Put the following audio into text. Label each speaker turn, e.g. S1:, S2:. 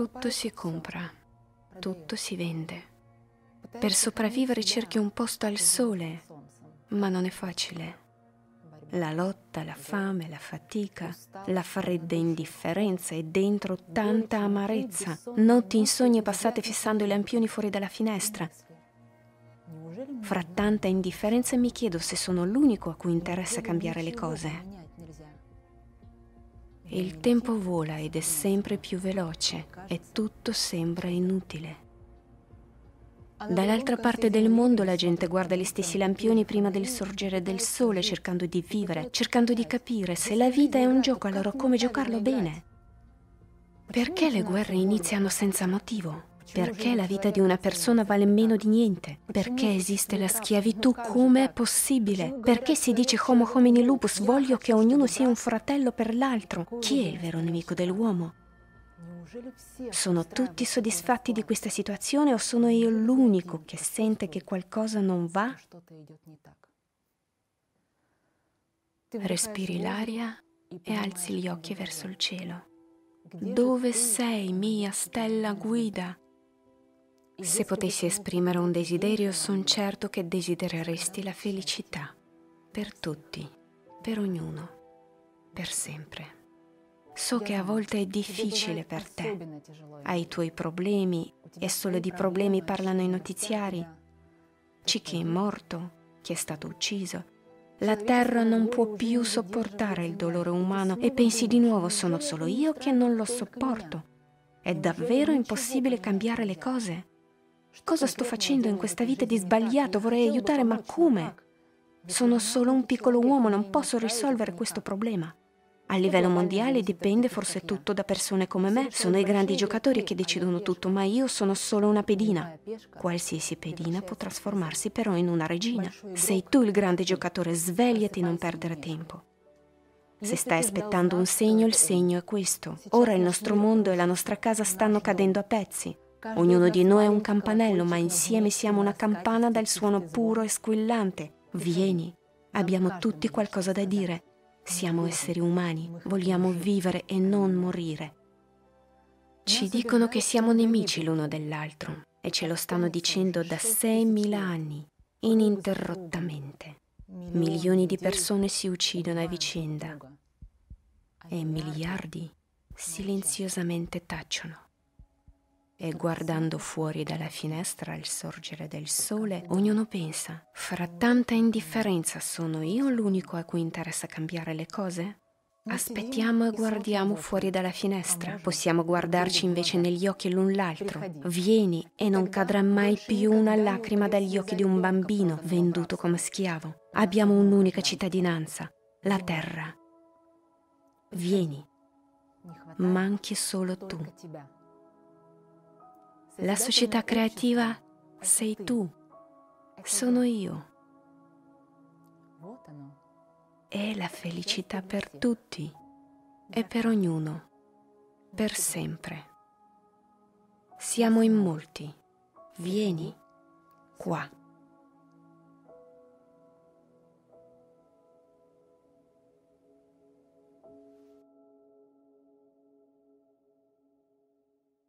S1: Tutto si compra, tutto si vende. Per sopravvivere cerchi un posto al sole, ma non è facile. La lotta, la fame, la fatica, la fredda indifferenza e dentro tanta amarezza, notti insonni passate fissando i lampioni fuori dalla finestra. Fra tanta indifferenza mi chiedo se sono l'unico a cui interessa cambiare le cose. Il tempo vola ed è sempre più veloce e tutto sembra inutile. Dall'altra parte del mondo la gente guarda gli stessi lampioni prima del sorgere del sole cercando di vivere, cercando di capire se la vita è un gioco, allora come giocarlo bene. Perché le guerre iniziano senza motivo? Perché la vita di una persona vale meno di niente? Perché esiste la schiavitù? Come è possibile? Perché si dice homo homini lupus, voglio che ognuno sia un fratello per l'altro? Chi è il vero nemico dell'uomo? Sono tutti soddisfatti di questa situazione o sono io l'unico che sente che qualcosa non va? Respiri l'aria e alzi gli occhi verso il cielo. Dove sei, mia stella guida? Se potessi esprimere un desiderio, sono certo che desidereresti la felicità per tutti, per ognuno, per sempre. So che a volte è difficile per te. Hai i tuoi problemi e solo di problemi parlano i notiziari. C'è chi è morto, chi è stato ucciso. La terra non può più sopportare il dolore umano e pensi di nuovo sono solo io che non lo sopporto. È davvero impossibile cambiare le cose? Cosa sto facendo in questa vita di sbagliato? Vorrei aiutare, ma come? Sono solo un piccolo uomo, non posso risolvere questo problema. A livello mondiale dipende forse tutto da persone come me. Sono i grandi giocatori che decidono tutto, ma io sono solo una pedina. Qualsiasi pedina può trasformarsi però in una regina. Sei tu il grande giocatore, svegliati e non perdere tempo. Se stai aspettando un segno, il segno è questo. Ora il nostro mondo e la nostra casa stanno cadendo a pezzi. Ognuno di noi è un campanello, ma insieme siamo una campana dal suono puro e squillante. Vieni, abbiamo tutti qualcosa da dire. Siamo esseri umani, vogliamo vivere e non morire. Ci dicono che siamo nemici l'uno dell'altro e ce lo stanno dicendo da 6.000 anni, ininterrottamente. Milioni di persone si uccidono a vicenda e miliardi silenziosamente tacciono e guardando fuori dalla finestra al sorgere del sole, ognuno pensa, fra tanta indifferenza sono io l'unico a cui interessa cambiare le cose? Aspettiamo e guardiamo fuori dalla finestra. Possiamo guardarci invece negli occhi l'un l'altro. Vieni e non cadrà mai più una lacrima dagli occhi di un bambino venduto come schiavo. Abbiamo un'unica cittadinanza, la terra. Vieni, manchi solo tu. La società creativa sei tu, sono io. È la felicità per tutti e per ognuno, per sempre. Siamo in molti. Vieni qua.